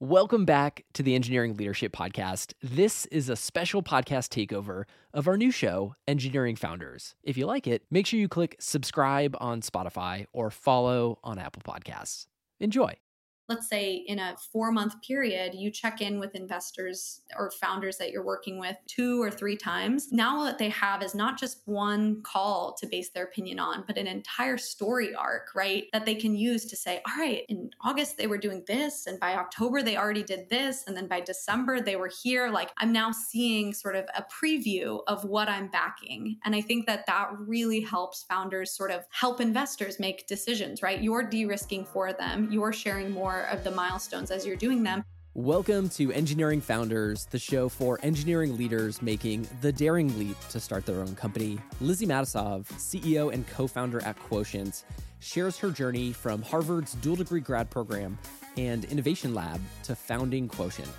Welcome back to the Engineering Leadership Podcast. This is a special podcast takeover of our new show, Engineering Founders. If you like it, make sure you click subscribe on Spotify or follow on Apple Podcasts. Enjoy let's say in a four month period, you check in with investors or founders that you're working with two or three times. Now, what they have is not just one call to base their opinion on, but an entire story arc, right? That they can use to say, all right, in August, they were doing this. And by October, they already did this. And then by December, they were here. Like I'm now seeing sort of a preview of what I'm backing. And I think that that really helps founders sort of help investors make decisions, right? You're de risking for them, you're sharing more more of the milestones as you're doing them. Welcome to Engineering Founders, the show for engineering leaders making the daring leap to start their own company. Lizzie Matusov, CEO and co founder at Quotient, shares her journey from Harvard's dual degree grad program and innovation lab to founding Quotient.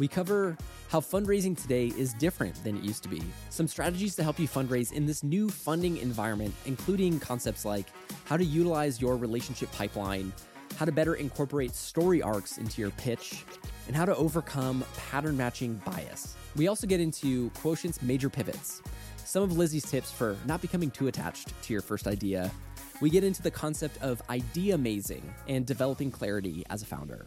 We cover how fundraising today is different than it used to be, some strategies to help you fundraise in this new funding environment, including concepts like how to utilize your relationship pipeline how to better incorporate story arcs into your pitch, and how to overcome pattern matching bias. We also get into Quotient's major pivots, some of Lizzie's tips for not becoming too attached to your first idea. We get into the concept of idea-mazing and developing clarity as a founder.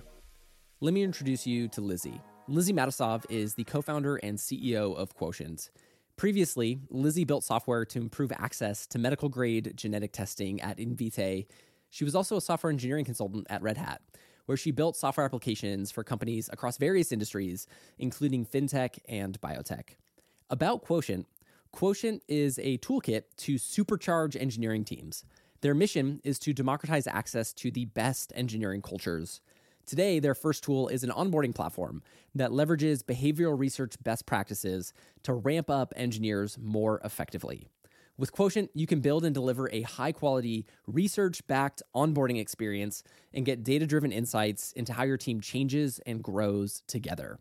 Let me introduce you to Lizzie. Lizzie Matusov is the co founder and CEO of Quotient. Previously, Lizzie built software to improve access to medical grade genetic testing at Invitae she was also a software engineering consultant at Red Hat, where she built software applications for companies across various industries, including fintech and biotech. About Quotient, Quotient is a toolkit to supercharge engineering teams. Their mission is to democratize access to the best engineering cultures. Today, their first tool is an onboarding platform that leverages behavioral research best practices to ramp up engineers more effectively. With Quotient, you can build and deliver a high quality, research backed onboarding experience and get data driven insights into how your team changes and grows together.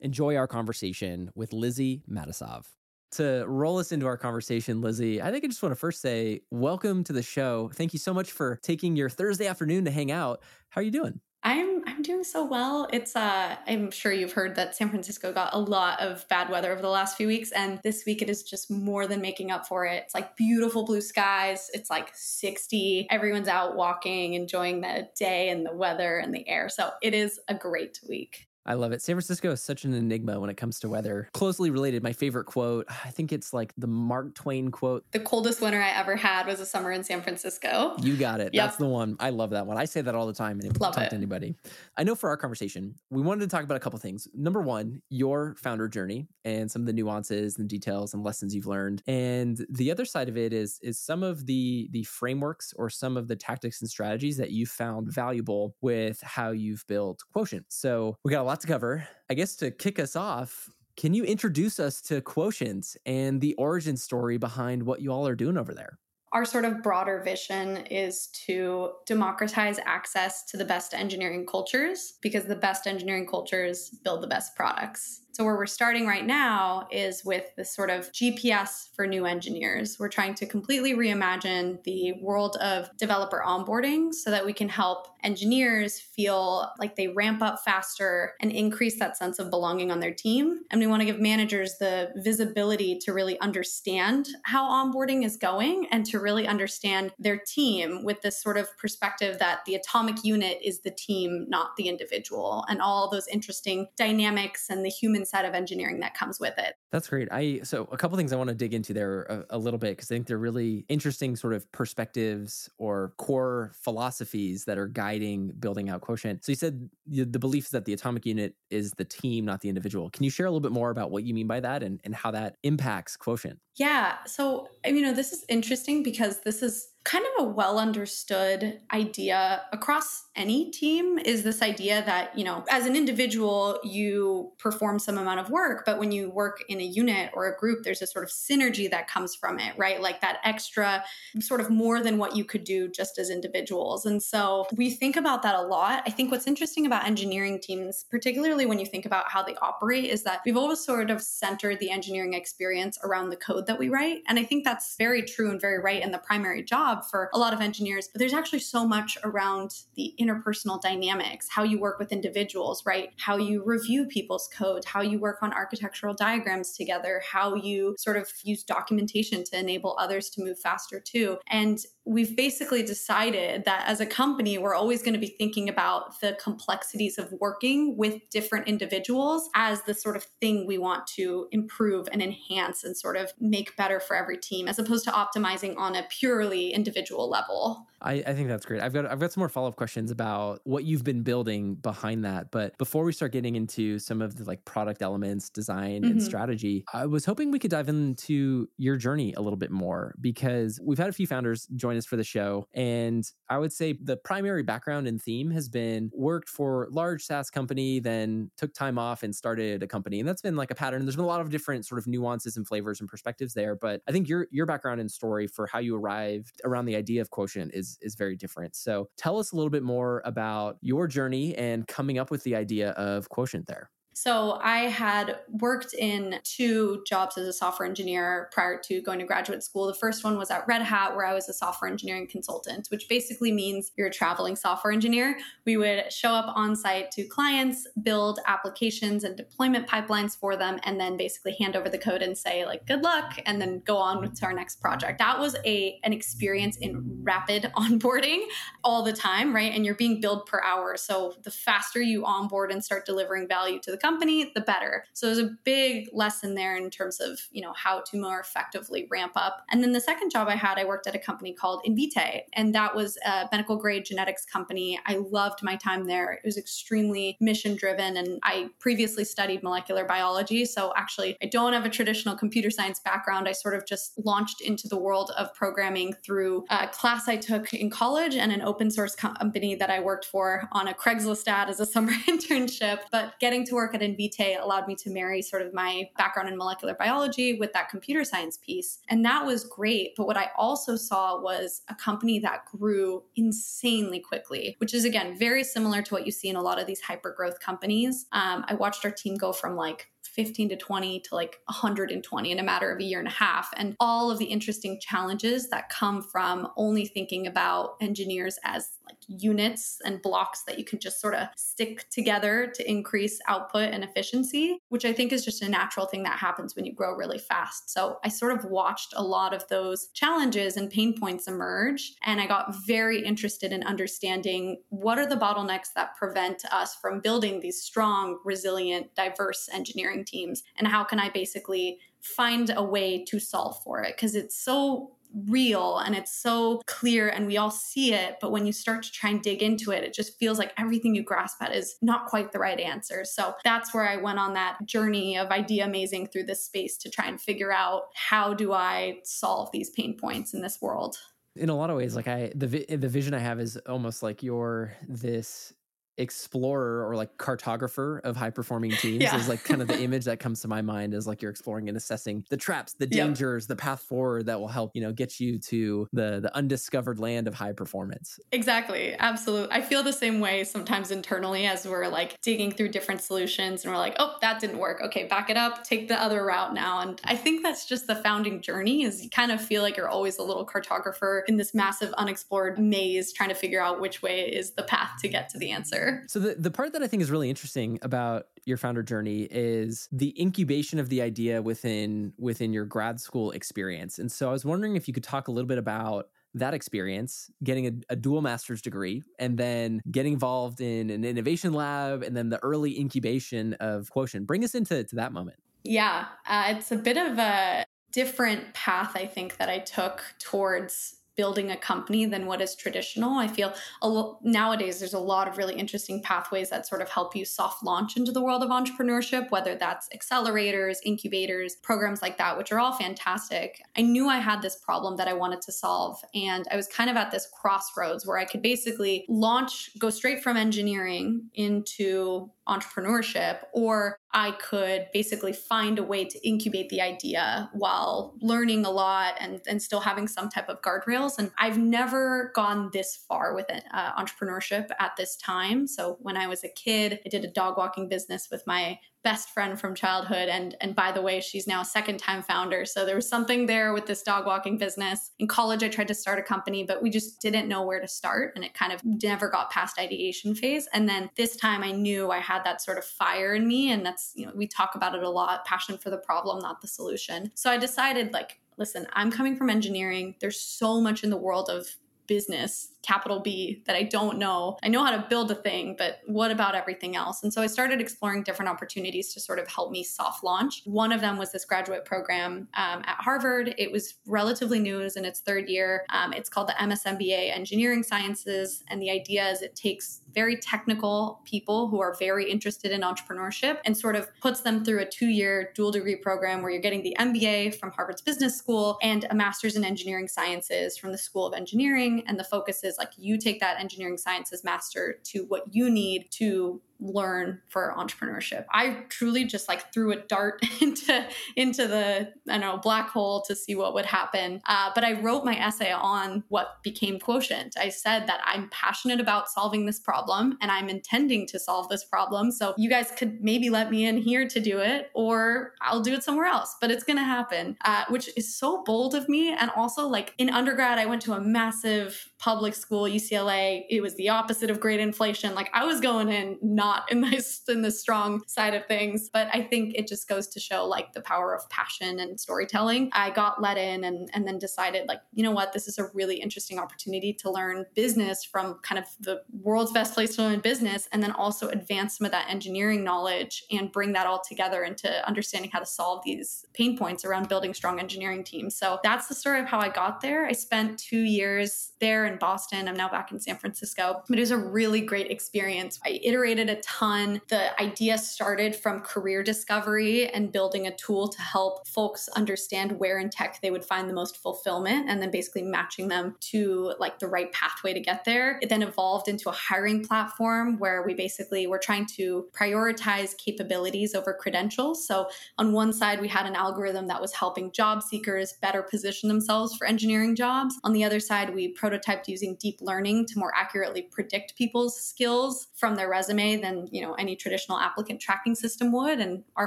Enjoy our conversation with Lizzie Matusov. To roll us into our conversation, Lizzie, I think I just want to first say welcome to the show. Thank you so much for taking your Thursday afternoon to hang out. How are you doing? I'm I'm doing so well. It's uh I'm sure you've heard that San Francisco got a lot of bad weather over the last few weeks and this week it is just more than making up for it. It's like beautiful blue skies. It's like 60. Everyone's out walking, enjoying the day and the weather and the air. So it is a great week. I love it. San Francisco is such an enigma when it comes to weather. Closely related, my favorite quote, I think it's like the Mark Twain quote. The coldest winter I ever had was a summer in San Francisco. You got it. Yep. That's the one. I love that one. I say that all the time and love talk it. to anybody. I know for our conversation, we wanted to talk about a couple things. Number one, your founder journey and some of the nuances and details and lessons you've learned. And the other side of it is is some of the the frameworks or some of the tactics and strategies that you found valuable with how you've built Quotient. So we got a lot lot to cover. I guess to kick us off, can you introduce us to Quotient and the origin story behind what you all are doing over there? Our sort of broader vision is to democratize access to the best engineering cultures because the best engineering cultures build the best products. So, where we're starting right now is with this sort of GPS for new engineers. We're trying to completely reimagine the world of developer onboarding so that we can help engineers feel like they ramp up faster and increase that sense of belonging on their team. And we want to give managers the visibility to really understand how onboarding is going and to really understand their team with this sort of perspective that the atomic unit is the team, not the individual, and all those interesting dynamics and the human side of engineering that comes with it. That's great. I so a couple things I want to dig into there a, a little bit because I think they're really interesting sort of perspectives or core philosophies that are guiding building out quotient. So you said the, the belief is that the atomic unit is the team, not the individual. Can you share a little bit more about what you mean by that and, and how that impacts quotient? Yeah. So you know, this is interesting because this is kind of a well understood idea across any team is this idea that, you know, as an individual, you perform some amount of work, but when you work in a unit or a group, there's a sort of synergy that comes from it, right? Like that extra sort of more than what you could do just as individuals. And so we think about that a lot. I think what's interesting about engineering teams, particularly when you think about how they operate, is that we've always sort of centered the engineering experience around the code that we write. And I think that's very true and very right in the primary job for a lot of engineers. But there's actually so much around the interpersonal dynamics, how you work with individuals, right? How you review people's code, how you work on architectural diagrams together, how you sort of use documentation to enable others to move faster too. And we've basically decided that as a company, we're always going to be thinking about the complexities of working with different individuals as the sort of thing we want to improve and enhance and sort of make better for every team, as opposed to optimizing on a purely individual level. I, I think that's great. I've got I've got some more follow up questions about what you've been building behind that. But before we start getting into some of the like product elements, design, mm-hmm. and strategy, I was hoping we could dive into your journey a little bit more because we've had a few founders join us for the show, and I would say the primary background and theme has been worked for large SaaS company, then took time off and started a company, and that's been like a pattern. There's been a lot of different sort of nuances and flavors and perspectives there, but I think your your background and story for how you arrived around the idea of Quotient is is very different. So tell us a little bit more about your journey and coming up with the idea of Quotient there. So I had worked in two jobs as a software engineer prior to going to graduate school. The first one was at Red Hat, where I was a software engineering consultant, which basically means you're a traveling software engineer. We would show up on site to clients, build applications and deployment pipelines for them, and then basically hand over the code and say, like, good luck, and then go on to our next project. That was a an experience in rapid onboarding all the time, right? And you're being billed per hour. So the faster you onboard and start delivering value to the company, the better. So there's a big lesson there in terms of, you know, how to more effectively ramp up. And then the second job I had, I worked at a company called Invitae, and that was a medical grade genetics company. I loved my time there. It was extremely mission driven, and I previously studied molecular biology. So actually, I don't have a traditional computer science background. I sort of just launched into the world of programming through a class I took in college and an open source company that I worked for on a Craigslist ad as a summer internship. But getting to work at Invitae allowed me to marry sort of my background in molecular biology with that computer science piece. And that was great. But what I also saw was a company that grew insanely quickly, which is again very similar to what you see in a lot of these hyper growth companies. Um, I watched our team go from like 15 to 20 to like 120 in a matter of a year and a half. And all of the interesting challenges that come from only thinking about engineers as like units and blocks that you can just sort of stick together to increase output and efficiency, which I think is just a natural thing that happens when you grow really fast. So I sort of watched a lot of those challenges and pain points emerge. And I got very interested in understanding what are the bottlenecks that prevent us from building these strong, resilient, diverse engineering teams? And how can I basically find a way to solve for it? Because it's so real and it's so clear and we all see it. But when you start to try and dig into it, it just feels like everything you grasp at is not quite the right answer. So that's where I went on that journey of idea-mazing through this space to try and figure out how do I solve these pain points in this world in a lot of ways like i the the vision i have is almost like you're this explorer or like cartographer of high performing teams yeah. is like kind of the image that comes to my mind is like you're exploring and assessing the traps the dangers yep. the path forward that will help you know get you to the the undiscovered land of high performance. Exactly. Absolutely i feel the same way sometimes internally as we're like digging through different solutions and we're like oh that didn't work. Okay back it up. Take the other route now. And i think that's just the founding journey is you kind of feel like you're always a little cartographer in this massive unexplored maze trying to figure out which way is the path to get to the answer so the, the part that I think is really interesting about your founder journey is the incubation of the idea within within your grad school experience. And so I was wondering if you could talk a little bit about that experience, getting a, a, dual master's degree, and then getting involved in an innovation lab, and then the early incubation of Quotient. Bring us into to that moment. Yeah, uh, it's a bit of a different path, I think, that I took towards building a company than what is traditional. I feel lo- nowadays there's a lot of really interesting pathways that sort of help you soft launch into the world of entrepreneurship, whether that's accelerators, incubators, programs like that, which are all fantastic. I knew I had this problem that I wanted to solve. And I was kind of at this crossroads where I could basically launch, go straight from engineering into entrepreneurship, or I could basically find a way to incubate the idea while learning a lot and, and still having some type of guardrails. And I've never gone this far with uh, entrepreneurship at this time. So when I was a kid, I did a dog walking business with my best friend from childhood and and by the way she's now a second time founder. So there was something there with this dog walking business. In college i tried to start a company but we just didn't know where to start and it kind of never got past ideation phase. And then this time i knew i had that sort of fire in me and that's you know we talk about it a lot passion for the problem not the solution. So i decided like listen i'm coming from engineering. There's so much in the world of business capital B that I don't know. I know how to build a thing, but what about everything else? And so I started exploring different opportunities to sort of help me soft launch. One of them was this graduate program um, at Harvard. It was relatively new, it was in its third year. Um, it's called the MSMBA Engineering Sciences. And the idea is it takes very technical people who are very interested in entrepreneurship and sort of puts them through a two year dual degree program where you're getting the MBA from Harvard's Business School and a master's in engineering sciences from the School of Engineering. And the focus is like you take that engineering sciences master to what you need to learn for entrepreneurship. I truly just like threw a dart into into the I don't know black hole to see what would happen. Uh, but I wrote my essay on what became Quotient. I said that I'm passionate about solving this problem and I'm intending to solve this problem. So you guys could maybe let me in here to do it, or I'll do it somewhere else. But it's gonna happen, uh, which is so bold of me. And also like in undergrad, I went to a massive public school, UCLA. It was the opposite of great inflation. Like I was going in not not in this in the strong side of things. But I think it just goes to show like the power of passion and storytelling. I got let in and and then decided like, you know what, this is a really interesting opportunity to learn business from kind of the world's best place to learn business and then also advance some of that engineering knowledge and bring that all together into understanding how to solve these pain points around building strong engineering teams. So that's the story of how I got there. I spent 2 years there in Boston. I'm now back in San Francisco. But it was a really great experience. I iterated a ton. The idea started from career discovery and building a tool to help folks understand where in tech they would find the most fulfillment and then basically matching them to like the right pathway to get there. It then evolved into a hiring platform where we basically were trying to prioritize capabilities over credentials. So on one side, we had an algorithm that was helping job seekers better position themselves for engineering jobs. On the other side, we prototyped using deep learning to more accurately predict people's skills from their resume than you know any traditional applicant tracking system would. And our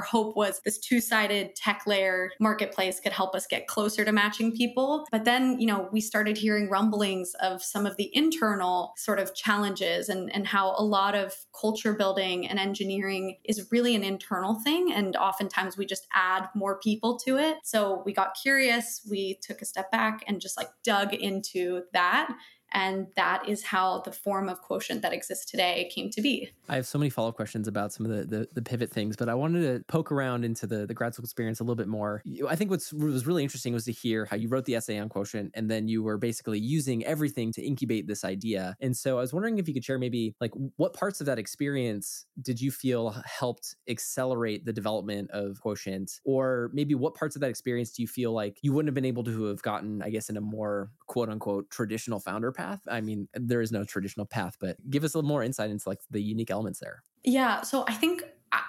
hope was this two-sided tech layer marketplace could help us get closer to matching people. But then you know we started hearing rumblings of some of the internal sort of challenges and and how a lot of culture building and engineering is really an internal thing. And oftentimes we just add more people to it. So we got curious. We took a step back and just like dug into that and that is how the form of quotient that exists today came to be. I have so many follow up questions about some of the, the, the pivot things, but I wanted to poke around into the the grad school experience a little bit more. I think what's was really interesting was to hear how you wrote the essay on quotient, and then you were basically using everything to incubate this idea. And so I was wondering if you could share maybe like what parts of that experience did you feel helped accelerate the development of quotient, or maybe what parts of that experience do you feel like you wouldn't have been able to have gotten, I guess, in a more quote unquote traditional founder path? I mean, there is no traditional path, but give us a little more insight into like the unique elements there. Yeah. So I think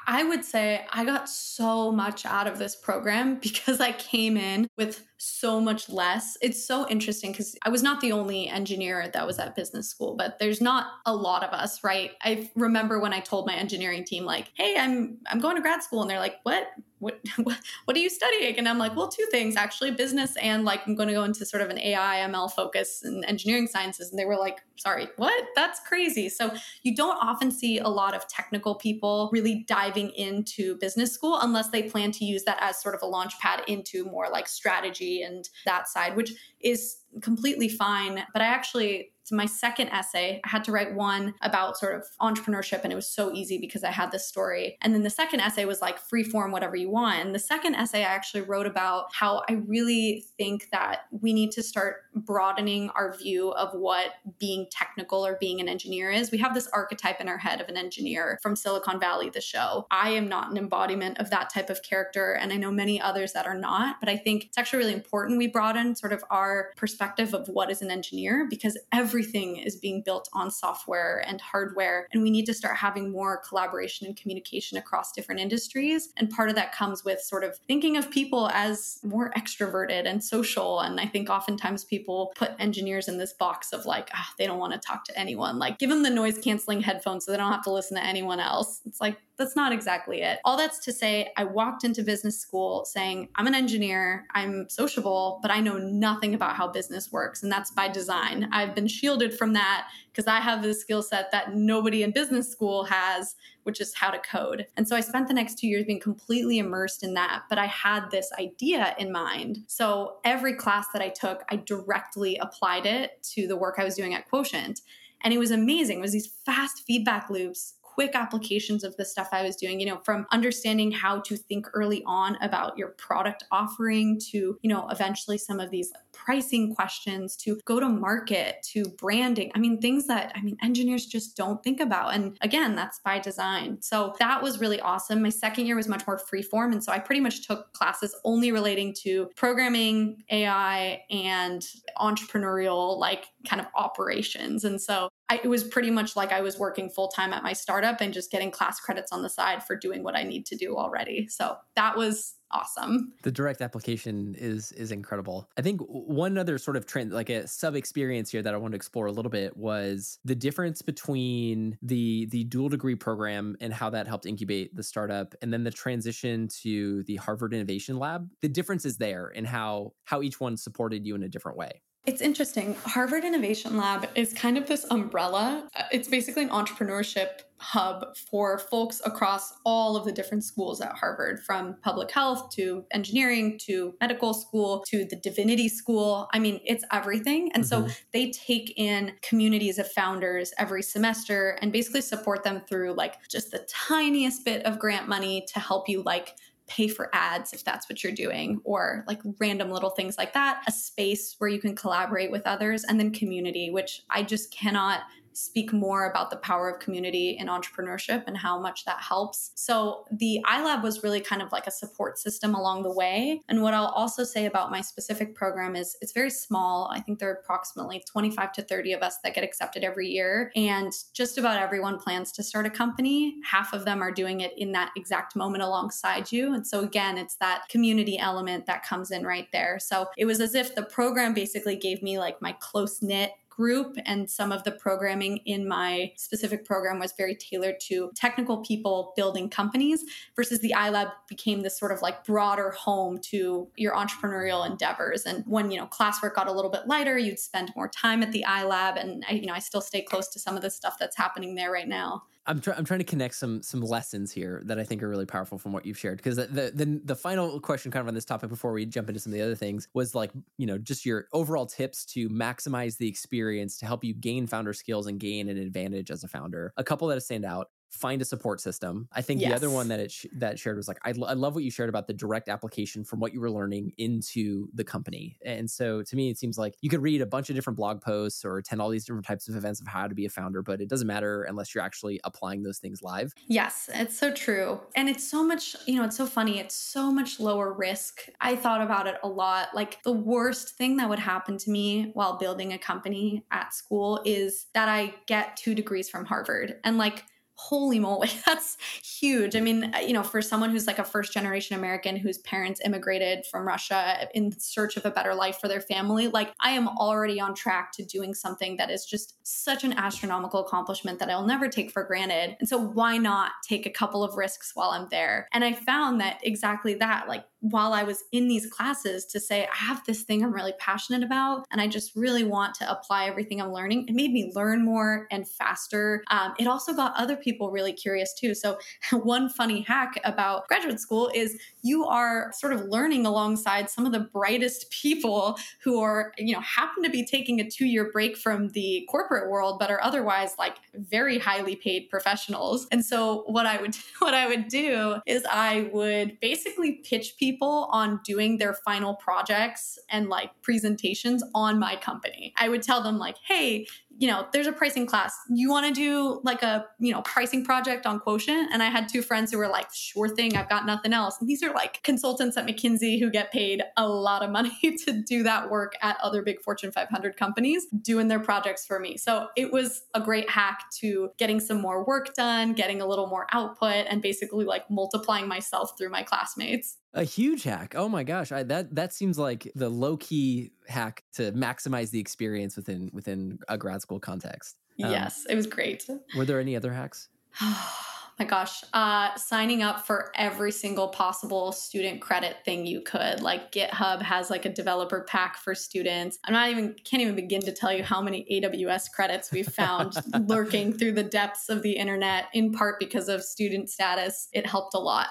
I would say I got so much out of this program because I came in with so much less. It's so interesting because I was not the only engineer that was at business school, but there's not a lot of us, right? I remember when I told my engineering team, like, hey, I'm I'm going to grad school, and they're like, what? What, what, what are you studying? And I'm like, well, two things actually, business and like I'm going to go into sort of an AI ML focus and engineering sciences. And they were like, sorry, what? That's crazy. So you don't often see a lot of technical people really diving into business school unless they plan to use that as sort of a launch pad into more like strategy and that side, which is completely fine. But I actually so my second essay, I had to write one about sort of entrepreneurship, and it was so easy because I had this story. And then the second essay was like free form, whatever you want. And the second essay I actually wrote about how I really think that we need to start broadening our view of what being technical or being an engineer is. We have this archetype in our head of an engineer from Silicon Valley, the show. I am not an embodiment of that type of character, and I know many others that are not. But I think it's actually really important we broaden sort of our perspective of what is an engineer because everything is being built on software and hardware. And we need to start having more collaboration and communication across different industries. And part of that comes with sort of thinking of people as more extroverted and social. And I think oftentimes people put engineers in this box of like, ah, they don't want to talk to anyone. Like, give them the noise canceling headphones so they don't have to listen to anyone else. It's like, that's not exactly it. All that's to say, I walked into business school saying, I'm an engineer, I'm sociable, but I know nothing about how business works. And that's by design. I've been shielded from that because I have this skill set that nobody in business school has, which is how to code. And so I spent the next two years being completely immersed in that, but I had this idea in mind. So every class that I took, I directly applied it to the work I was doing at Quotient. And it was amazing. It was these fast feedback loops quick applications of the stuff I was doing, you know, from understanding how to think early on about your product offering to, you know, eventually some of these pricing questions to go to market to branding. I mean, things that, I mean, engineers just don't think about. And again, that's by design. So that was really awesome. My second year was much more freeform. And so I pretty much took classes only relating to programming, AI, and entrepreneurial, like kind of operations. And so I, it was pretty much like I was working full time at my startup and just getting class credits on the side for doing what I need to do already. So that was awesome. The direct application is is incredible. I think one other sort of trend, like a sub experience here that I want to explore a little bit was the difference between the the dual degree program and how that helped incubate the startup, and then the transition to the Harvard Innovation Lab. The difference is there in how how each one supported you in a different way. It's interesting. Harvard Innovation Lab is kind of this umbrella. Uh, it's basically an entrepreneurship hub for folks across all of the different schools at Harvard, from public health to engineering to medical school to the divinity school. I mean, it's everything. And mm-hmm. so they take in communities of founders every semester and basically support them through like just the tiniest bit of grant money to help you like pay for ads if that's what you're doing, or like random little things like that, a space where you can collaborate with others, and then community, which I just cannot speak more about the power of community in entrepreneurship and how much that helps. So the iLab was really kind of like a support system along the way. And what I'll also say about my specific program is it's very small. I think there are approximately 25 to 30 of us that get accepted every year. And just about everyone plans to start a company. Half of them are doing it in that exact moment alongside you. And so again, it's that community element that comes in right there. So it was as if the program basically gave me like my close knit group and some of the programming in my specific program was very tailored to technical people building companies versus the iLab became this sort of like broader home to your entrepreneurial endeavors. And when, you know, classwork got a little bit lighter, you'd spend more time at the iLab. And I, you know, I still stay close to some of the stuff that's happening there right now. I'm, trying. I'm trying to connect some some lessons here that I think are really powerful from what you've shared. Because the, the, the the final question, kind of on this topic, before we jump into some of the other things, was like you know just your overall tips to maximize the experience to help you gain founder skills and gain an advantage as a founder. A couple that stand out find a support system. I think yes. the other one that it sh- that shared was like I, I love what you shared about the direct application from what you were learning into the company. And so to me it seems like you could read a bunch of different blog posts or attend all these different types of events of how to be a founder, but it doesn't matter unless you're actually applying those things live. Yes, it's so true. And it's so much, you know, it's so funny. It's so much lower risk. I thought about it a lot. Like the worst thing that would happen to me while building a company at school is that I get 2 degrees from Harvard. And like holy moly, that's huge. I mean, uh, you know, for someone who's like a first generation American whose parents immigrated from Russia in search of a better life for their family, like I am already on track to doing something that is just such an astronomical accomplishment that I'll never take for granted. And so why not take a couple of risks while I'm there? And I found that exactly that, like while I was in these classes to say, I have this thing I'm really passionate about, and I just really want to apply everything I'm learning. It made me learn more and faster. Um, it also got other people really curious too. So, one funny hack about graduate school is you are sort of learning alongside some of the brightest people who are, you know, happen to be taking a two year break from the corporate world, but are otherwise like very highly paid professionals. And so, what I would, what I would do is I would basically pitch people on doing their final projects and like presentations on my company. I would tell them like, "Hey, you know, there's a pricing class. You want to do like a, you know, pricing project on Quotient? And I had two friends who were like, sure thing, I've got nothing else. And these are like consultants at McKinsey who get paid a lot of money to do that work at other big Fortune 500 companies doing their projects for me. So it was a great hack to getting some more work done, getting a little more output, and basically like multiplying myself through my classmates. A huge hack. Oh my gosh, I, that that seems like the low key hack to maximize the experience within within a grad school context. Um, yes, it was great. Were there any other hacks? my gosh, uh, signing up for every single possible student credit thing you could. Like GitHub has like a developer pack for students. I'm not even can't even begin to tell you how many AWS credits we've found lurking through the depths of the internet. In part because of student status, it helped a lot.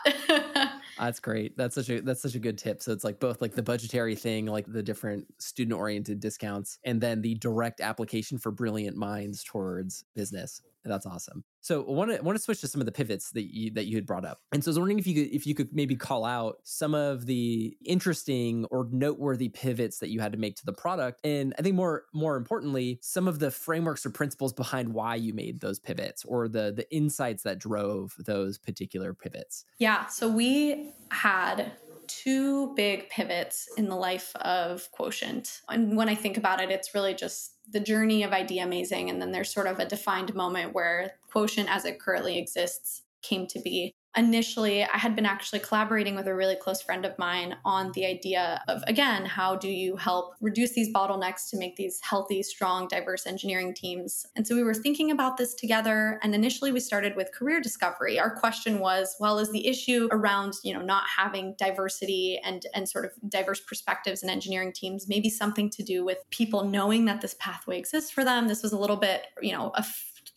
that's great. That's such a that's such a good tip. So it's like both like the budgetary thing, like the different student oriented discounts, and then the direct application for brilliant minds towards business. That's awesome. So I want to want to switch to some of the pivots that you that you had brought up. And so I was wondering if you could if you could maybe call out some of the interesting or noteworthy pivots that you had to make to the product. And I think more more importantly, some of the frameworks or principles behind why you made those pivots or the the insights that drove those particular pivots. Yeah. So we had two big pivots in the life of Quotient. And when I think about it, it's really just the journey of Idea-mazing. And then there's sort of a defined moment where Quotient as it currently exists came to be initially i had been actually collaborating with a really close friend of mine on the idea of again how do you help reduce these bottlenecks to make these healthy strong diverse engineering teams? And so we were thinking about this together and initially we started with career discovery. Our question was well is the issue around you know not having diversity and and sort of diverse perspectives in engineering teams maybe something to do with people knowing that this pathway exists for them? This was a little bit you know a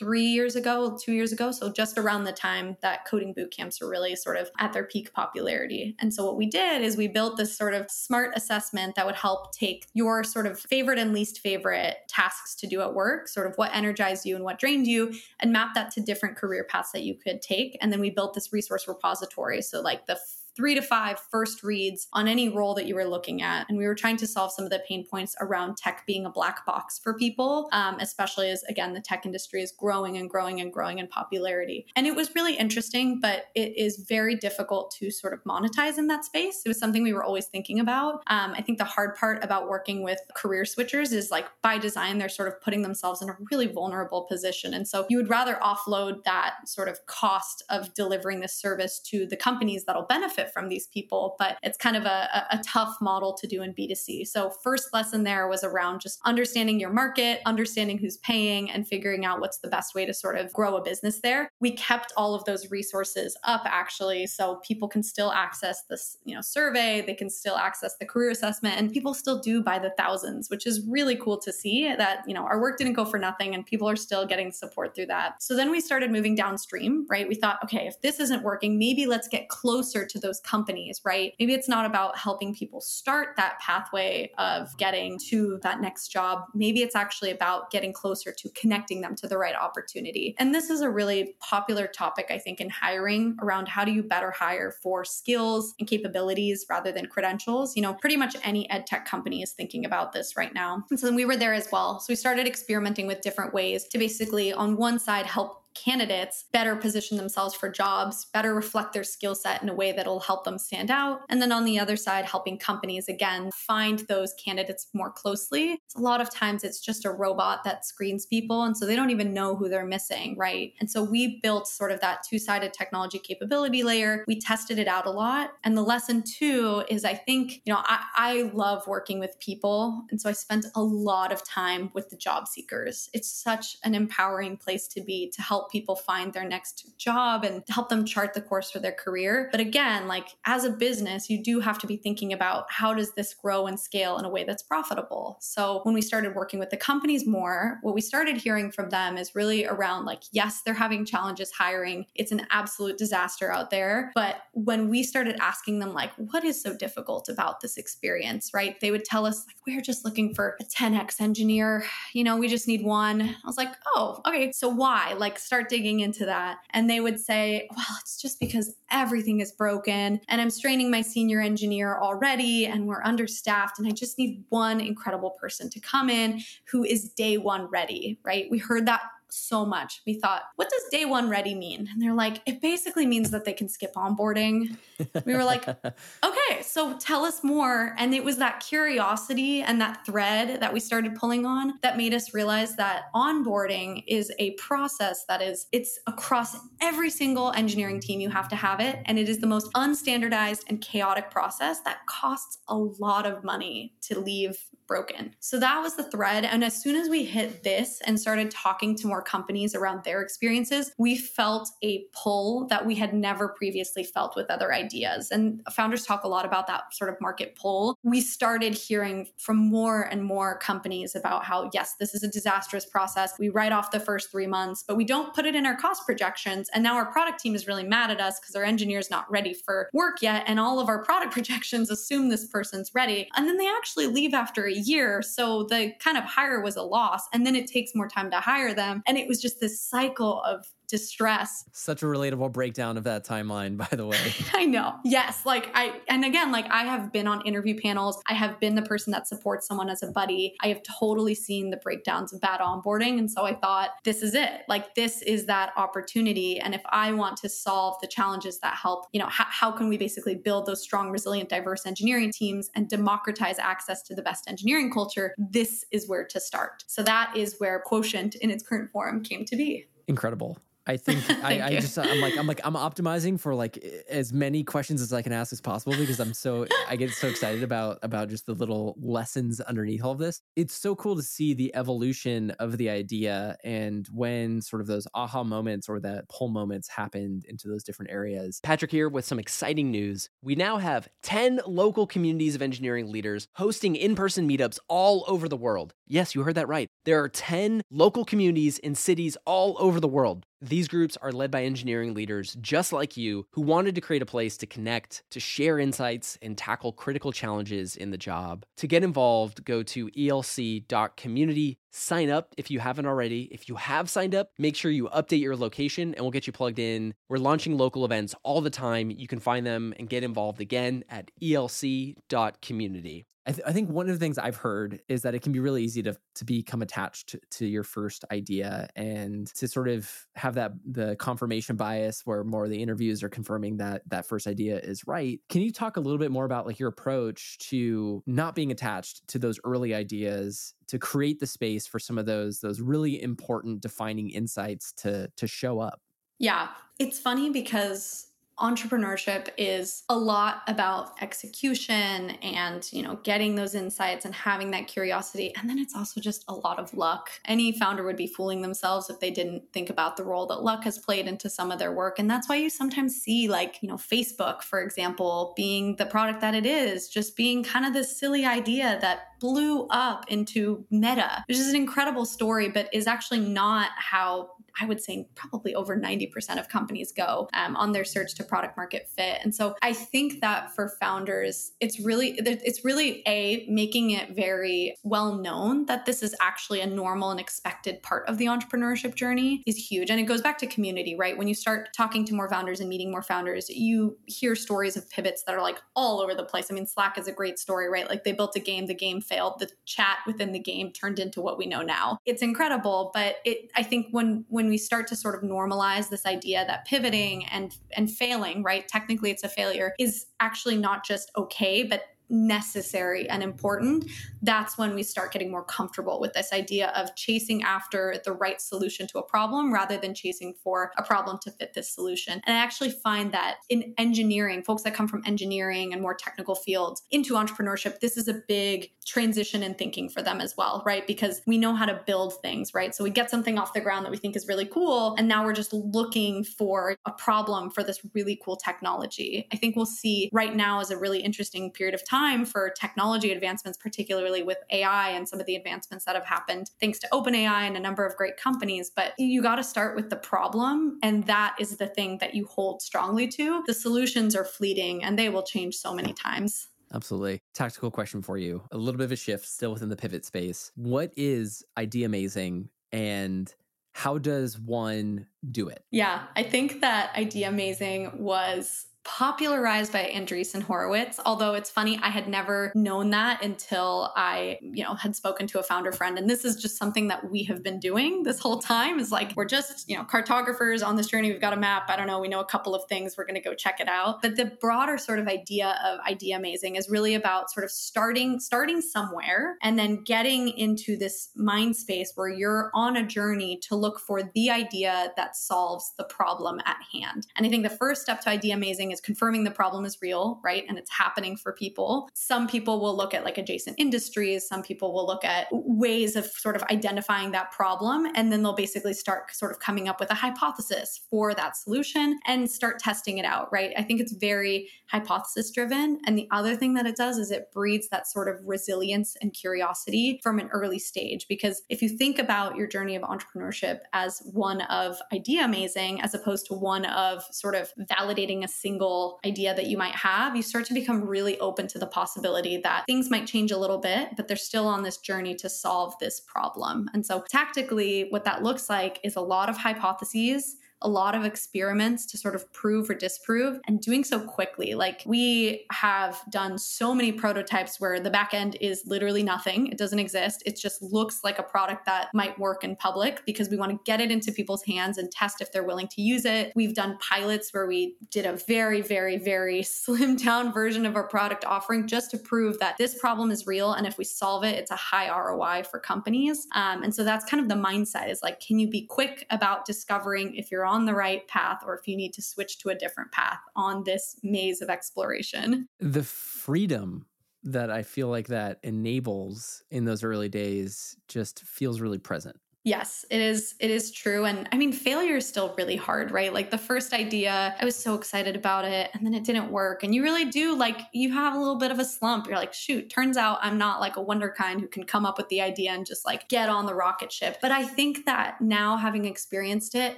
three years ago, two years ago. So just around the time that coding boot camps were really sort of at their peak popularity. And so what we did is we built this sort of smart assessment that would help take your sort of favorite and least favorite tasks to do at work, sort of what energized you and what drained you, and map that to different career paths that you could take. And then we built this resource repository. So like the three to five first reads on any role that you were looking at. And we were trying to solve some of the pain points around tech being a black box for people, um, especially as, again, the tech industry is growing and growing and growing in popularity. And it was really interesting, but it is very difficult to sort of monetize in that space. It was something we were always thinking about. Um, I think the hard part about working with career switchers is like by design, they're sort of putting themselves in a really vulnerable position. And so you would rather offload that sort of cost of delivering this service to the companies that'll benefit benefit from these people, but it's kind of a, a tough model to do in B2C. So, first lesson there was around just understanding your market, understanding who's paying, and figuring out what's the best way to sort of grow a business there. We kept all of those resources up actually, so people can still access this, you know, survey, they can still access the career assessment, and people still do by the thousands, which is really cool to see that, you know, our work didn't go for nothing and people are still getting support through that. So then we started moving downstream, right? We thought, okay, if this isn't working, maybe let's get closer to those those companies, right? Maybe it's not about helping people start that pathway of getting to that next job. Maybe it's actually about getting closer to connecting them to the right opportunity. And this is a really popular topic, I think, in hiring around how do you better hire for skills and capabilities rather than credentials. You know, pretty much any ed tech company is thinking about this right now. And so we were there as well. So we started experimenting with different ways to basically, on one side, help candidates better position themselves for jobs, better reflect their skill set in a way that'll help them stand out. And then on the other side, helping companies again find those candidates more closely. a lot of times it's just a robot that screens people. And so they don't even know who they're missing, right? And so we built sort of that two sided technology capability layer. We tested it out a lot. And the lesson two is I think, you know, I, I love working with people. And so I spent a lot of time with the job seekers. It's such an empowering place to be to help help people find their next job and help them chart the course for their career. But again, like as a business, you do have to be thinking about how does this grow and scale in a way that's profitable. So when we started working with the companies more, what we started hearing from them is really around like, yes, they're having challenges hiring. It's an absolute disaster out there. But when we started asking them, like, what is so difficult about this experience, right? They would tell us, like, we're just looking for a 10x engineer. You know, we just need one. I was like, oh, okay. So why? Like, start digging into that. And they would say, well, it's just because everything is broken and I'm straining my senior engineer already and we're understaffed and I just need one incredible person to come in who is day one ready, right? We heard that so much. We thought, what does day one ready mean? And they're like, it basically means that they can skip onboarding. We were like, okay, so tell us more. And it was that curiosity and that thread that we started pulling on that made us realize that onboarding is a process that is, it's across every single engineering team. You have to have it. And it is the most unstandardized and chaotic process that costs a lot of money to leave broken. So that was the thread. And as soon as we hit this and started talking to more companies around their experiences, we felt a pull that we had never previously felt with other ideas. And founders talk a lot about that sort of market pull. We started hearing from more and more companies about how, yes, this is a disastrous process. We write off the first three months, but we don't put it in our cost projections. And now our product team is really mad at us because our engineer's not ready for work yet. And all of our product projections assume this person's ready. And then they actually leave after a year. So the kind of hire was a loss. And then it takes more time to hire them. And it was just this cycle of distress. Such a relatable breakdown of that timeline, by the way. I know. Yes. Like I, and again, like I have been on interview panels. I have been the person that supports someone as a buddy. I have totally seen the breakdowns of bad onboarding. And so I thought, this is it. Like this is that opportunity. And if I want to solve the challenges that help, you know, how, how can we basically build those strong, resilient, diverse engineering teams and democratize access to the best engineering culture? This is where to start. So that is where Quotient in its current form came to be. Incredible. I think I, I, just I'm like I'm like I'm optimizing for like as many questions as I can ask as possible because I'm so I get so excited about about just the little lessons underneath all of this. It's so cool to see the evolution of the idea and when sort of those aha moments or that pull moments happened into those different areas. Patrick here with some exciting news. We now have 10 local communities of engineering leaders hosting in-person meetups all over the world. Yes, you heard that right. There are 10 local communities in cities all over the world. These groups are led by engineering leaders just like you who wanted to create a place to connect, to share insights, and tackle critical challenges in the job. To get involved, go to elc.community. Sign up if you haven't already. If you have signed up, make sure you update your location and we'll get you plugged in. We're launching local events all the time. You can find them and get involved again at elc.community. I, th- I, think one of the things I've heard is that it can be really easy to to become attached to, to, your first idea and to sort of have that the confirmation bias where more of the interviews are confirming that that first idea is right. Can you talk a little bit more about like your approach to not being attached to those early ideas to create the space for some of those those really important defining insights to to show up? Yeah, it's funny because entrepreneurship is a lot about execution and you know getting those insights and having that curiosity and then it's also just a lot of luck any founder would be fooling themselves if they didn't think about the role that luck has played into some of their work and that's why you sometimes see like you know facebook for example being the product that it is just being kind of this silly idea that blew up into meta which is an incredible story but is actually not how I would say probably over 90% of companies go um, on their search to product market fit. And so I think that for founders, it's really, it's really a making it very well known that this is actually a normal and expected part of the entrepreneurship journey is huge. And it goes back to community, right? When you start talking to more founders and meeting more founders, you hear stories of pivots that are like all over the place. I mean, Slack is a great story, right? Like they built a game, the game failed, the chat within the game turned into what we know now. It's incredible, but it, I think when, when we start to sort of normalize this idea that pivoting and and failing, right? Technically it's a failure is actually not just okay, but necessary and important, that's when we start getting more comfortable with this idea of chasing after the right solution to a problem rather than chasing for a problem to fit this solution. And I actually find that in engineering, folks that come from engineering and more technical fields into entrepreneurship, this is a big transition in thinking for them as well, right? Because we know how to build things, right? So we get something off the ground that we think is really cool. And now we're just looking for a problem for this really cool technology. I think we'll see right now is a really interesting period of time for technology advancements, particularly with AI and some of the advancements that have happened thanks to OpenAI and a number of great companies. But you got to start with the problem. And that is the thing that you hold strongly to. The solutions are fleeting and they will change so many times. Absolutely. Tactical question for you. A little bit of a shift still within the pivot space. What is idea-mazing and how does one do it? Yeah, I think that idea-mazing was popularized by Andreessen Horowitz. Although it's funny, I had never known that until I, you know, had spoken to a founder friend. And this is just something that we have been doing this whole time is like, we're just, you know, cartographers on this journey. We've got a map. I don't know. We know a couple of things. We're going to go check it out. But the broader sort of idea of idea-mazing is really about sort of starting, starting somewhere and then getting into this mind space where you're on a journey to look for the idea that solves the problem at hand. And I think the first step to Ideamazing is confirming the problem is real, right? And it's happening for people. Some people will look at like adjacent industries, some people will look at ways of sort of identifying that problem. And then they'll basically start sort of coming up with a hypothesis for that solution and start testing it out, right? I think it's very hypothesis driven. And the other thing that it does is it breeds that sort of resilience and curiosity from an early stage. Because if you think about your journey of entrepreneurship as one of idea-mazing as opposed to one of sort of validating a single single idea that you might have, you start to become really open to the possibility that things might change a little bit, but they're still on this journey to solve this problem. And so, tactically, what that looks like is a lot of hypotheses a lot of experiments to sort of prove or disprove and doing so quickly. Like we have done so many prototypes where the back end is literally nothing, it doesn't exist. It just looks like a product that might work in public because we want to get it into people's hands and test if they're willing to use it. We've done pilots where we did a very, very, very slim down version of our product offering just to prove that this problem is real. And if we solve it, it's a high ROI for companies. Um, and so that's kind of the mindset is like, can you be quick about discovering if you're on on the right path or if you need to switch to a different path on this maze of exploration. The freedom that I feel like that enables in those early days just feels really present. Yes, it is it is true and I mean failure is still really hard, right? Like the first idea, I was so excited about it and then it didn't work and you really do like you have a little bit of a slump. You're like, "Shoot, turns out I'm not like a wonder kind who can come up with the idea and just like get on the rocket ship." But I think that now having experienced it,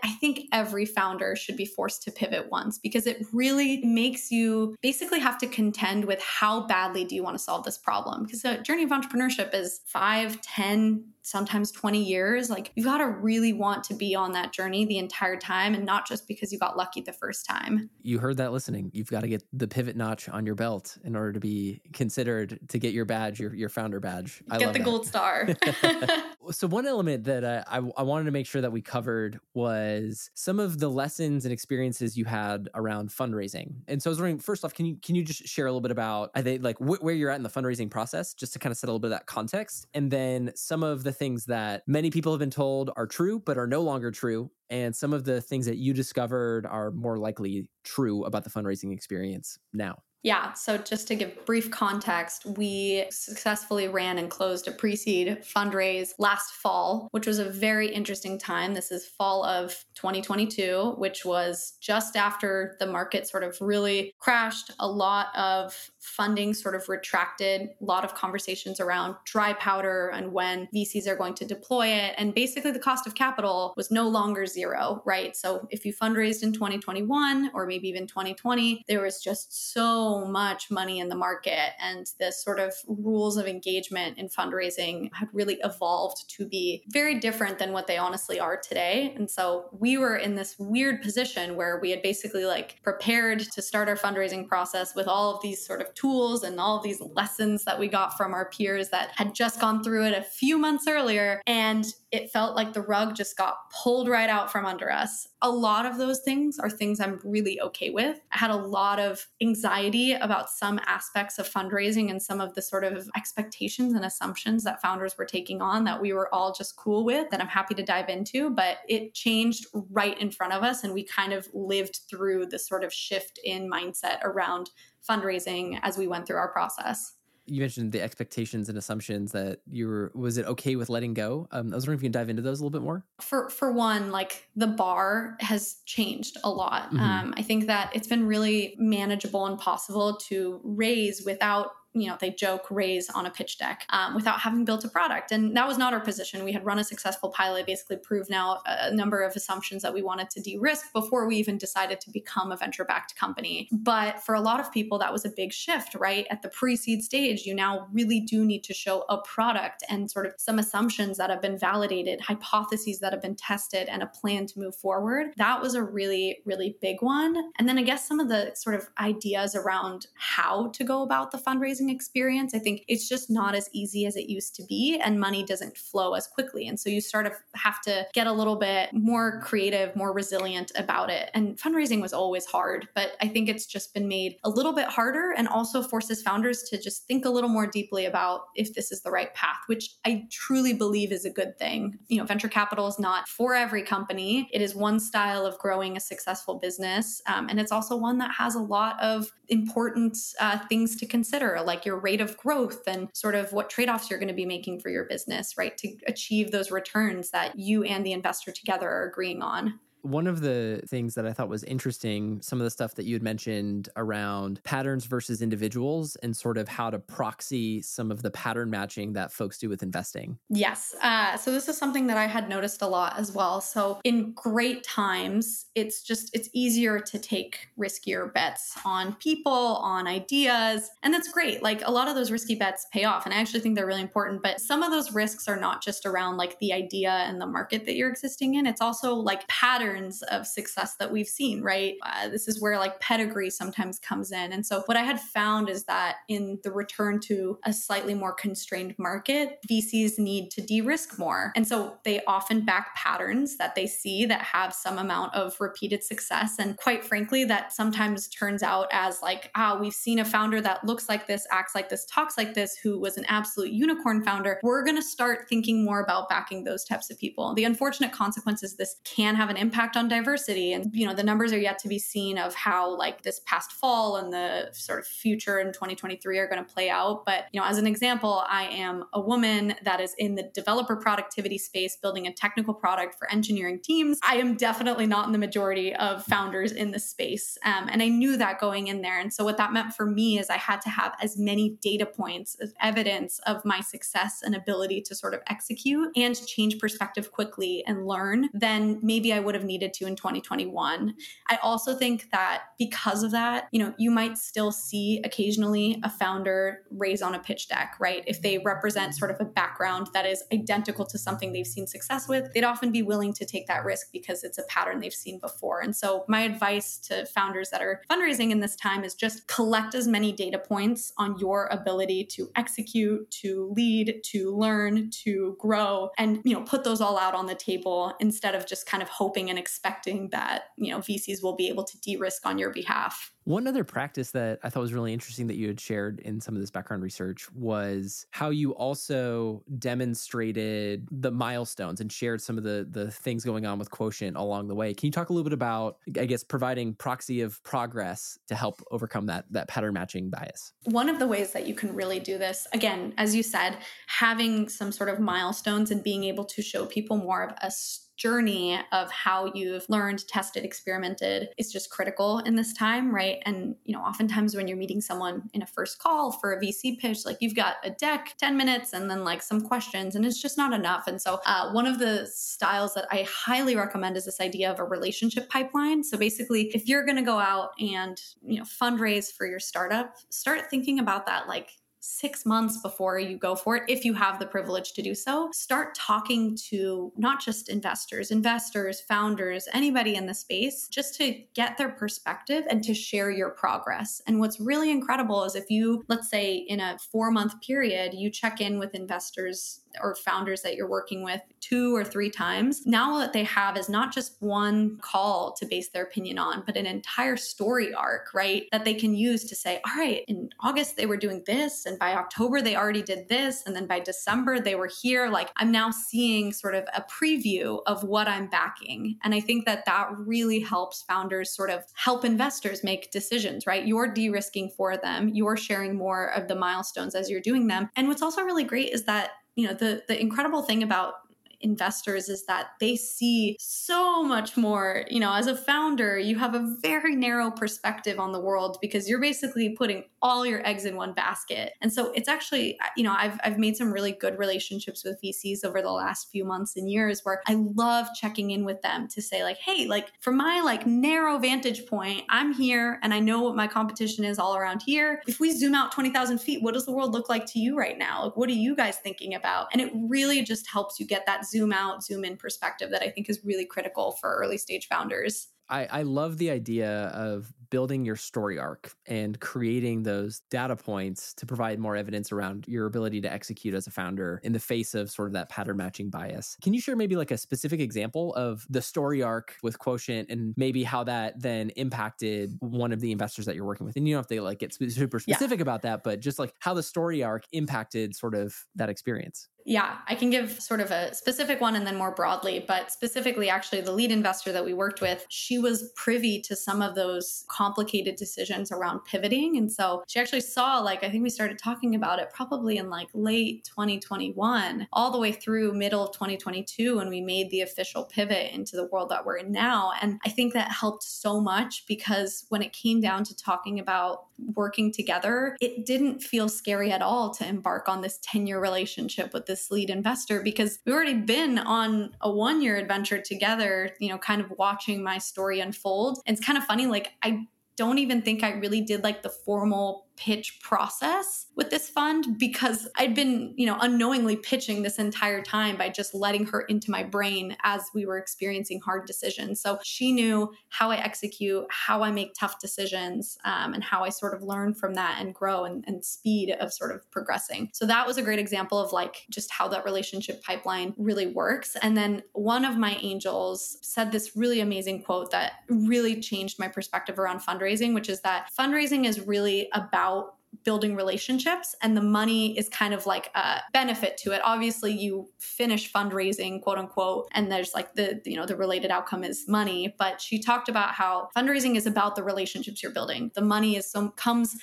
I think every founder should be forced to pivot once because it really makes you basically have to contend with how badly do you want to solve this problem? Because the journey of entrepreneurship is 5, 10, sometimes 20 years. Like you've got to really want to be on that journey the entire time and not just because you got lucky the first time. You heard that listening. You've got to get the pivot notch on your belt in order to be considered to get your badge, your, your founder badge. I get the that. gold star. so one element that I, I wanted to make sure that we covered was some of the lessons and experiences you had around fundraising. And so I was wondering, first off, can you can you just share a little bit about I think like wh- where you're at in the fundraising process, just to kind of set a little bit of that context, and then some of the things that many people have been told are true but are no longer true and some of the things that you discovered are more likely true about the fundraising experience now yeah, so just to give brief context, we successfully ran and closed a pre seed fundraise last fall, which was a very interesting time. This is fall of 2022, which was just after the market sort of really crashed. A lot of funding sort of retracted, a lot of conversations around dry powder and when VCs are going to deploy it. And basically, the cost of capital was no longer zero, right? So if you fundraised in 2021 or maybe even 2020, there was just so much money in the market. And the sort of rules of engagement in fundraising had really evolved to be very different than what they honestly are today. And so we were in this weird position where we had basically like prepared to start our fundraising process with all of these sort of tools and all these lessons that we got from our peers that had just gone through it a few months earlier. And it felt like the rug just got pulled right out from under us. A lot of those things are things I'm really okay with. I had a lot of anxiety about some aspects of fundraising and some of the sort of expectations and assumptions that founders were taking on that we were all just cool with that I'm happy to dive into. But it changed right in front of us, and we kind of lived through the sort of shift in mindset around fundraising as we went through our process you mentioned the expectations and assumptions that you were was it okay with letting go? Um, i was wondering if you can dive into those a little bit more. For for one like the bar has changed a lot. Mm-hmm. um, i think that it's been really manageable and possible to raise without you know, they joke raise on a pitch deck um, without having built a product. And that was not our position. We had run a successful pilot, basically proved now a number of assumptions that we wanted to de risk before we even decided to become a venture backed company. But for a lot of people, that was a big shift, right? At the pre seed stage, you now really do need to show a product and sort of some assumptions that have been validated, hypotheses that have been tested, and a plan to move forward. That was a really, really big one. And then I guess some of the sort of ideas around how to go about the fundraising experience. I think it's just not as easy as it used to be, and money doesn't flow as quickly. And so you sort of have to get a little bit more creative, more resilient about it. And fundraising was always hard, but I think it's just been made a little bit harder and also forces founders to just think a little more deeply about if this is the right path, which I truly believe is a good thing. You know, venture capital is not for every company, it is one style of growing a successful business. Um, and it's also one that has a lot of important uh, things to consider, like like your rate of growth and sort of what trade offs you're going to be making for your business, right? To achieve those returns that you and the investor together are agreeing on one of the things that I thought was interesting, some of the stuff that you had mentioned around patterns versus individuals and sort of how to proxy some of the pattern matching that folks do with investing. Yes. Uh, so this is something that I had noticed a lot as well. So in great times, it's just, it's easier to take riskier bets on people, on ideas. And that's great. Like a lot of those risky bets pay off. And I actually think they're really important. But some of those risks are not just around like the idea and the market that you're existing in. It's also like patterns patterns of success that we've seen, right? Uh, this is where like pedigree sometimes comes in. And so what I had found is that in the return to a slightly more constrained market, VCs need to de risk more. And so they often back patterns that they see that have some amount of repeated success. And quite frankly, that sometimes turns out as like, ah, we've seen a founder that looks like this, acts like this, talks like this, who was an absolute unicorn founder. We're going to start thinking more about backing those types of people. The unfortunate consequence is this can have an impact impact on diversity. And, you know, the numbers are yet to be seen of how, like, this past fall and the sort of future in 2023 are going to play out. But, you know, as an example, I am a woman that is in the developer productivity space building a technical product for engineering teams. I am definitely not in the majority of founders in the space. Um, and I knew that going in there. And so, what that meant for me is I had to have as many data points as evidence of my success and ability to sort of execute and change perspective quickly and learn than maybe I would have needed needed to in 2021. I also think that because of that, you know, you might still see occasionally a founder raise on a pitch deck, right? If they represent sort of a background that is identical to something they've seen success with, they'd often be willing to take that risk because it's a pattern they've seen before. And so my advice to founders that are fundraising in this time is just collect as many data points on your ability to execute, to lead, to learn, to grow and, you know, put those all out on the table instead of just kind of hoping and expecting that, you know, VCs will be able to de-risk on your behalf. One other practice that I thought was really interesting that you had shared in some of this background research was how you also demonstrated the milestones and shared some of the the things going on with Quotient along the way. Can you talk a little bit about I guess providing proxy of progress to help overcome that that pattern matching bias? One of the ways that you can really do this again, as you said, having some sort of milestones and being able to show people more of a journey of how you've learned, tested, experimented is just critical in this time, right? And, you know, oftentimes when you're meeting someone in a first call for a VC pitch, like you've got a deck, 10 minutes, and then like some questions, and it's just not enough. And so, uh, one of the styles that I highly recommend is this idea of a relationship pipeline. So, basically, if you're going to go out and, you know, fundraise for your startup, start thinking about that like six months before you go for it, if you have the privilege to do so, start talking to not just investors, investors, founders, anybody in the space, just to get their perspective and to share your progress. And what's really incredible is if you, let's say, in a four month period, you check in with investors or founders that you're working with two or three times. Now, what they have is not just one call to base their opinion on, but an entire story arc, right? That they can use to say, all right, in August they were doing this, and by October they already did this, and then by December they were here. Like I'm now seeing sort of a preview of what I'm backing. And I think that that really helps founders sort of help investors make decisions, right? You're de risking for them, you're sharing more of the milestones as you're doing them. And what's also really great is that you know the the incredible thing about investors is that they see so much more. You know, as a founder, you have a very narrow perspective on the world because you're basically putting all your eggs in one basket. And so it's actually, you know, I've, I've made some really good relationships with VCs over the last few months and years where I love checking in with them to say, like, hey, like from my like narrow vantage point, I'm here and I know what my competition is all around here. If we zoom out 20,000 feet, what does the world look like to you right now? Like, what are you guys thinking about? And it really just helps you get that zoom out, zoom in perspective that I think is really critical for early stage founders. I, I love the idea of building your story arc and creating those data points to provide more evidence around your ability to execute as a founder in the face of sort of that pattern matching bias. Can you share maybe like a specific example of the story arc with Quotient and maybe how that then impacted one of the investors that you're working with? And you don't have to like get super specific yeah. about that, but just like how the story arc impacted sort of that experience. Yeah, I can give sort of a specific one and then more broadly, but specifically, actually, the lead investor that we worked with, she was privy to some of those complicated decisions around pivoting. And so she actually saw, like, I think we started talking about it probably in like late 2021, all the way through middle of 2022 when we made the official pivot into the world that we're in now. And I think that helped so much because when it came down to talking about working together, it didn't feel scary at all to embark on this 10 year relationship with this lead investor because we've already been on a one year adventure together, you know, kind of watching my story unfold. And it's kind of funny, like, I don't even think I really did like the formal pitch process with this fund because I'd been, you know, unknowingly pitching this entire time by just letting her into my brain as we were experiencing hard decisions. So she knew how I execute, how I make tough decisions, um, and how I sort of learn from that and grow and, and speed of sort of progressing. So that was a great example of like just how that relationship pipeline really works. And then one of my angels said this really amazing quote that really changed my perspective around fundraising, which is that fundraising is really about about building relationships and the money is kind of like a benefit to it. Obviously you finish fundraising quote unquote and there's like the you know the related outcome is money but she talked about how fundraising is about the relationships you're building. The money is some comes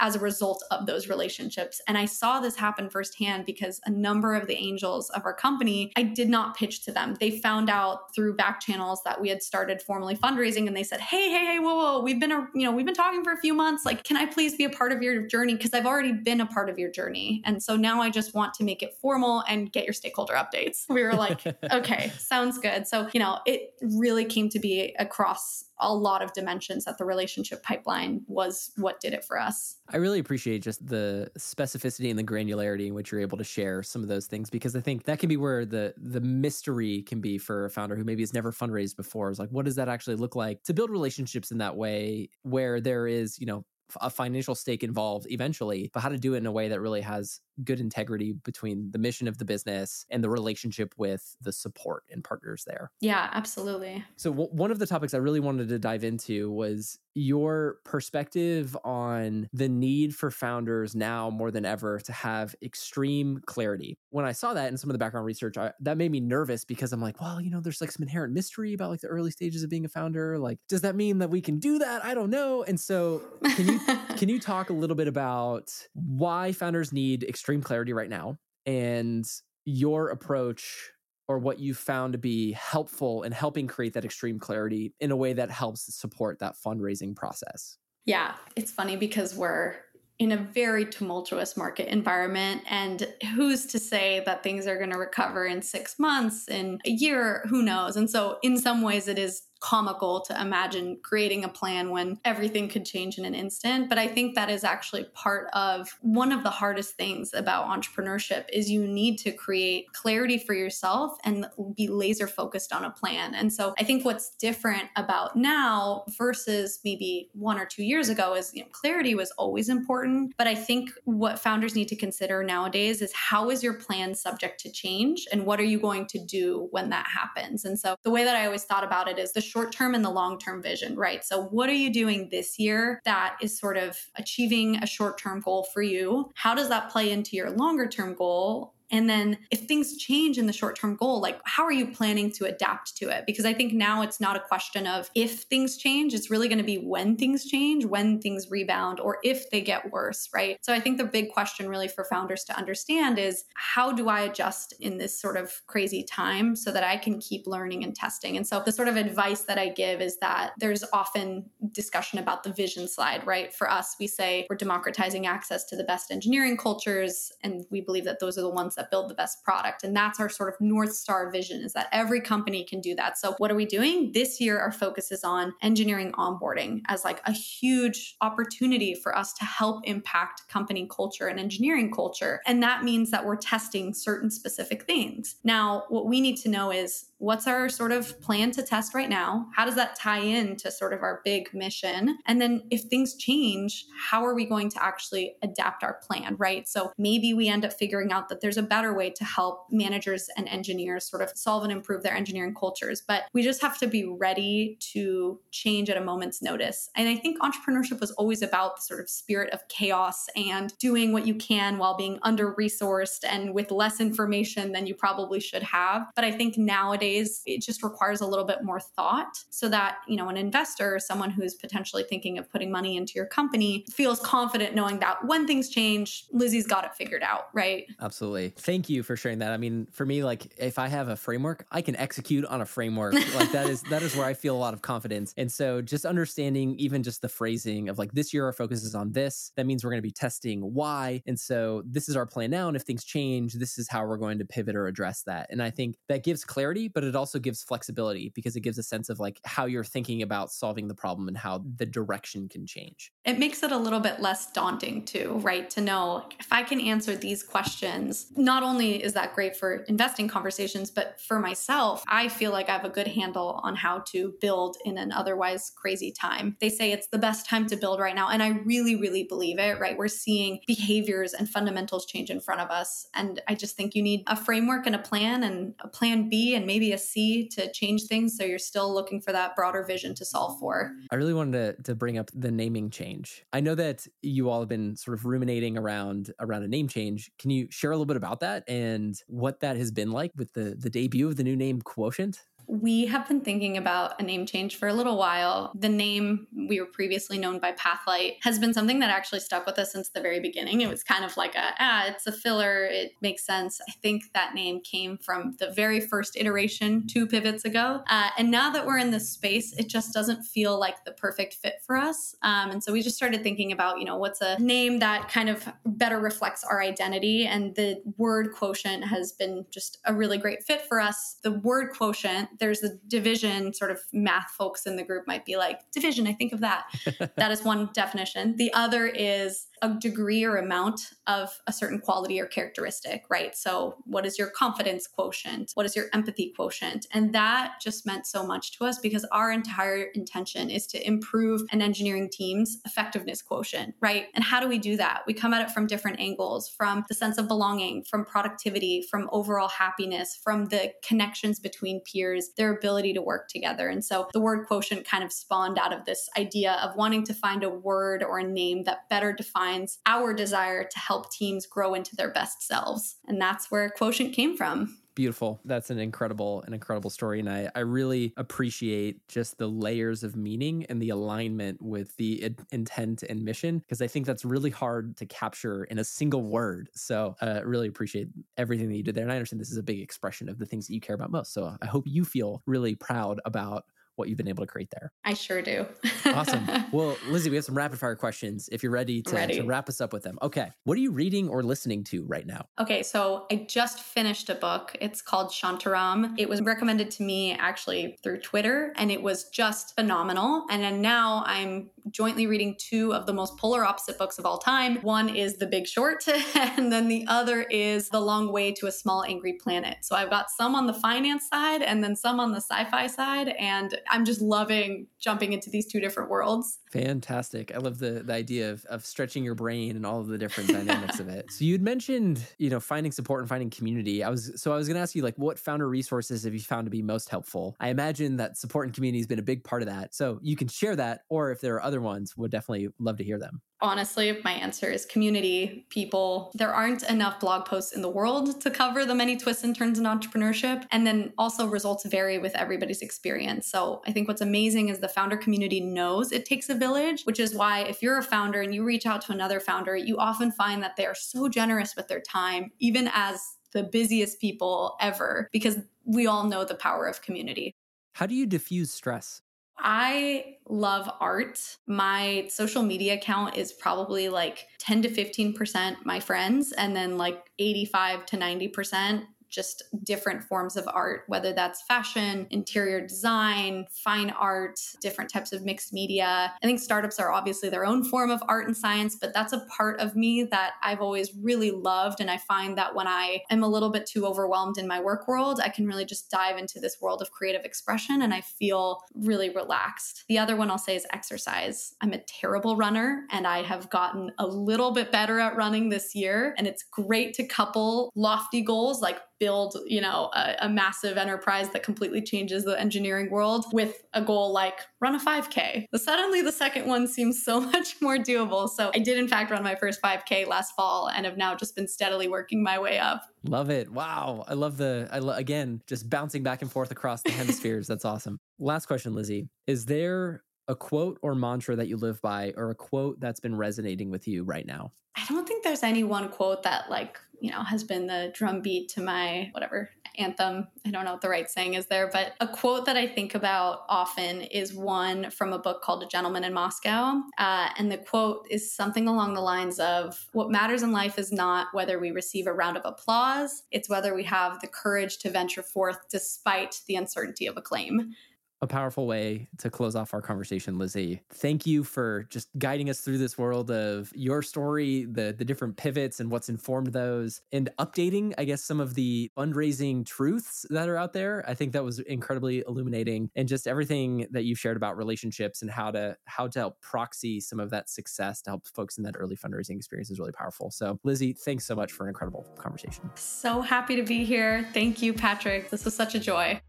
as a result of those relationships. And I saw this happen firsthand because a number of the angels of our company, I did not pitch to them. They found out through back channels that we had started formally fundraising and they said, Hey, hey, hey, whoa, whoa, we've been, a, you know, we've been talking for a few months. Like, can I please be a part of your journey? Because I've already been a part of your journey. And so now I just want to make it formal and get your stakeholder updates. We were like, okay, sounds good. So, you know, it really came to be across a lot of dimensions that the relationship pipeline was what did it for us. I really appreciate just the specificity and the granularity in which you're able to share some of those things because I think that can be where the the mystery can be for a founder who maybe has never fundraised before. Is like, what does that actually look like to build relationships in that way where there is, you know, a financial stake involved eventually, but how to do it in a way that really has good integrity between the mission of the business and the relationship with the support and partners there. Yeah, absolutely. So, w- one of the topics I really wanted to dive into was your perspective on the need for founders now more than ever to have extreme clarity. When I saw that in some of the background research, I, that made me nervous because I'm like, well, you know, there's like some inherent mystery about like the early stages of being a founder. Like, does that mean that we can do that? I don't know. And so, can you can you talk a little bit about why founders need extreme clarity right now and your approach or what you found to be helpful in helping create that extreme clarity in a way that helps support that fundraising process? Yeah, it's funny because we're in a very tumultuous market environment. And who's to say that things are going to recover in six months, in a year? Who knows? And so, in some ways, it is comical to imagine creating a plan when everything could change in an instant. But I think that is actually part of one of the hardest things about entrepreneurship is you need to create clarity for yourself and be laser focused on a plan. And so I think what's different about now versus maybe one or two years ago is you know, clarity was always important. But I think what founders need to consider nowadays is how is your plan subject to change and what are you going to do when that happens? And so the way that I always thought about it is the short term and the long term vision, right? So what are you doing this year that is sort of achieving a short term goal for you? How does that play into your longer term goal? And then if things change in the short term goal, like how are you planning to adapt to it? Because I think now it's not a question of if things change, it's really going to be when things change, when things rebound, or if they get worse, right? So I think the big question really for founders to understand is how do I adjust in this sort of crazy time so that I can keep learning and testing? And so the sort of advice that I give is that there's often discussion about the vision slide, right? For us, we say we're democratizing access to the best engineering cultures, and we believe that those are the ones that build the best product. And that's our sort of North Star vision is that every company can do that. So, what are we doing? This year, our focus is on engineering onboarding as like a huge opportunity for us to help impact company culture and engineering culture. And that means that we're testing certain specific things. Now, what we need to know is what's our sort of plan to test right now? How does that tie in to sort of our big mission? And then if things change, how are we going to actually adapt our plan, right? So maybe we end up figuring out that there's a better way to help managers and engineers sort of solve and improve their engineering cultures. But we just have to be ready to change at a moment's notice. And I think entrepreneurship was always about the sort of spirit of chaos and doing what you can while being under resourced and with less information than you probably should have. But I think nowadays it just requires a little bit more thought so that, you know, an investor, someone who's potentially thinking of putting money into your company, feels confident knowing that when things change, Lizzie's got it figured out, right? Absolutely thank you for sharing that. I mean, for me, like if I have a framework, I can execute on a framework. like that is that is where I feel a lot of confidence. And so just understanding even just the phrasing of like this year our focus is on this. That means we're going to be testing why. And so this is our plan now. And if things change, this is how we're going to pivot or address that. And I think that gives clarity, but it also gives flexibility because it gives a sense of like how you're thinking about solving the problem and how the direction can change. It makes it a little bit less daunting too, right? To know if I can answer these questions, not only is that great for investing conversations, but for myself, I feel like I have a good handle on how to build in an otherwise crazy time. They say it's the best time to build right now. And I really, really believe it, right? We're seeing behaviors and fundamentals change in front of us. And I just think you need a framework and a plan and a plan B and maybe a C to change things. So you're still looking for that broader vision to solve for. I really wanted to, to bring up the naming change. I know that you all have been sort of ruminating around around a name change. Can you share a little bit about that? that and what that has been like with the the debut of the new name Quotient? We have been thinking about a name change for a little while. The name we were previously known by Pathlight has been something that actually stuck with us since the very beginning. It was kind of like a, ah, it's a filler. It makes sense. I think that name came from the very first iteration two pivots ago. Uh, and now that we're in this space, it just doesn't feel like the perfect fit for us. Um, and so we just started thinking about, you know, what's a name that kind of better reflects our identity. And the word quotient has been just a really great fit for us. The word quotient, there's a division sort of math folks in the group might be like division i think of that. That is one definition. The other is a degree or amount of a certain quality or characteristic, right? So, what is your confidence quotient? What is your empathy quotient? And that just meant so much to us because our entire intention is to improve an engineering team's effectiveness quotient, right? And how do we do that? We come at it from different angles from the sense of belonging, from productivity, from overall happiness, from the connections between peers, their ability to work together. And so, the word quotient kind of spawned out of this idea of wanting to find a word or a name that better defines our desire to help teams grow into their best selves. And that's where Quotient came from. Beautiful. That's an incredible an incredible story. And I, I really appreciate just the layers of meaning and the alignment with the intent and mission because i think that's really hard to capture in a single word. So i uh, really appreciate everything that you did there. And i understand this is a big expression of the things that you care about most. So i hope you feel really proud about what you've been able to create there. I sure do. awesome. Well, Lizzie, we have some rapid fire questions if you're ready to, ready to, wrap us up with them. Okay. What are you reading or listening to right now? Okay. So I just finished a book. It's called Shantaram. It was recommended to me actually through Twitter and it was just phenomenal. And then now I'm jointly reading two of the most polar opposite books of all time. One is The Big Short, and then the other is The Long Way to a Small Angry Planet. So I've got some on the finance side and then some on the sci fi side. And I'm just loving jumping into these two different worlds. Fantastic. I love the, the idea of, of stretching your brain and all of the different dynamics of it. So you'd mentioned, you know, finding support and finding community. I was so I was gonna ask you like what founder resources have you found to be most helpful? I imagine that support and community has been a big part of that. So you can share that, or if there are other ones, would definitely love to hear them. Honestly, my answer is community, people. There aren't enough blog posts in the world to cover the many twists and turns in entrepreneurship. And then also results vary with everybody's experience. So I think what's amazing is the founder community knows it takes a village, which is why if you're a founder and you reach out to another founder, you often find that they are so generous with their time, even as the busiest people ever, because we all know the power of community. How do you diffuse stress? I love art. My social media account is probably like 10 to 15% my friends, and then like 85 to 90% just different forms of art, whether that's fashion, interior design, fine art, different types of mixed media. I think startups are obviously their own form of art and science, but that's a part of me that I've always really loved. And I find that when I am a little bit too overwhelmed in my work world, I can really just dive into this world of creative expression and I feel really relaxed. The other one I'll say is exercise. I'm a terrible runner and I have gotten a little bit better at running this year. And it's great to couple lofty goals like build, you know, a, a, massive enterprise that completely changes the engineering world with a goal like run a 5K. But suddenly the second one seems so much more doable. So I did in fact run my first 5K last fall and have now just been steadily working my way up. Love it. Wow. I love the I lo- again just bouncing back and forth across the hemispheres. That's awesome. Last question, Lizzie. Is there a quote or mantra that you live by or a quote that's been resonating with you right now? I don't think there's any one quote that like you know, has been the drumbeat to my whatever anthem. I don't know what the right saying is there, but a quote that I think about often is one from a book called A Gentleman in Moscow. Uh, and the quote is something along the lines of What matters in life is not whether we receive a round of applause, it's whether we have the courage to venture forth despite the uncertainty of acclaim a powerful way to close off our conversation, Lizzie. Thank you for just guiding us through this world of your story, the the different pivots and what's informed those, and updating, I guess, some of the fundraising truths that are out there. I think that was incredibly illuminating, and just everything that you've shared about relationships and how to how to help proxy some of that success to help folks in that early fundraising experience is really powerful. So, Lizzie, thanks so much for an incredible conversation. So happy to be here. Thank you, Patrick. This was such a joy.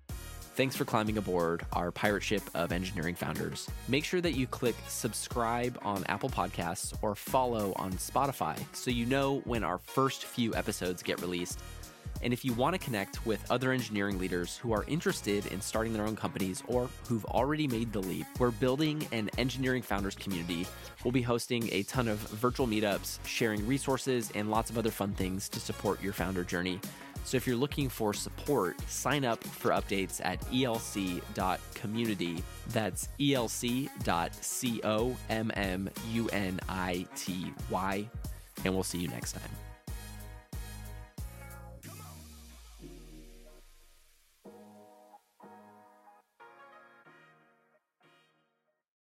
Thanks for climbing aboard our pirate ship of engineering founders. Make sure that you click subscribe on Apple Podcasts or follow on Spotify so you know when our first few episodes get released. And if you want to connect with other engineering leaders who are interested in starting their own companies or who've already made the leap, we're building an engineering founders community. We'll be hosting a ton of virtual meetups, sharing resources, and lots of other fun things to support your founder journey. So if you're looking for support, sign up for updates at elc.community. That's elc.community. And we'll see you next time.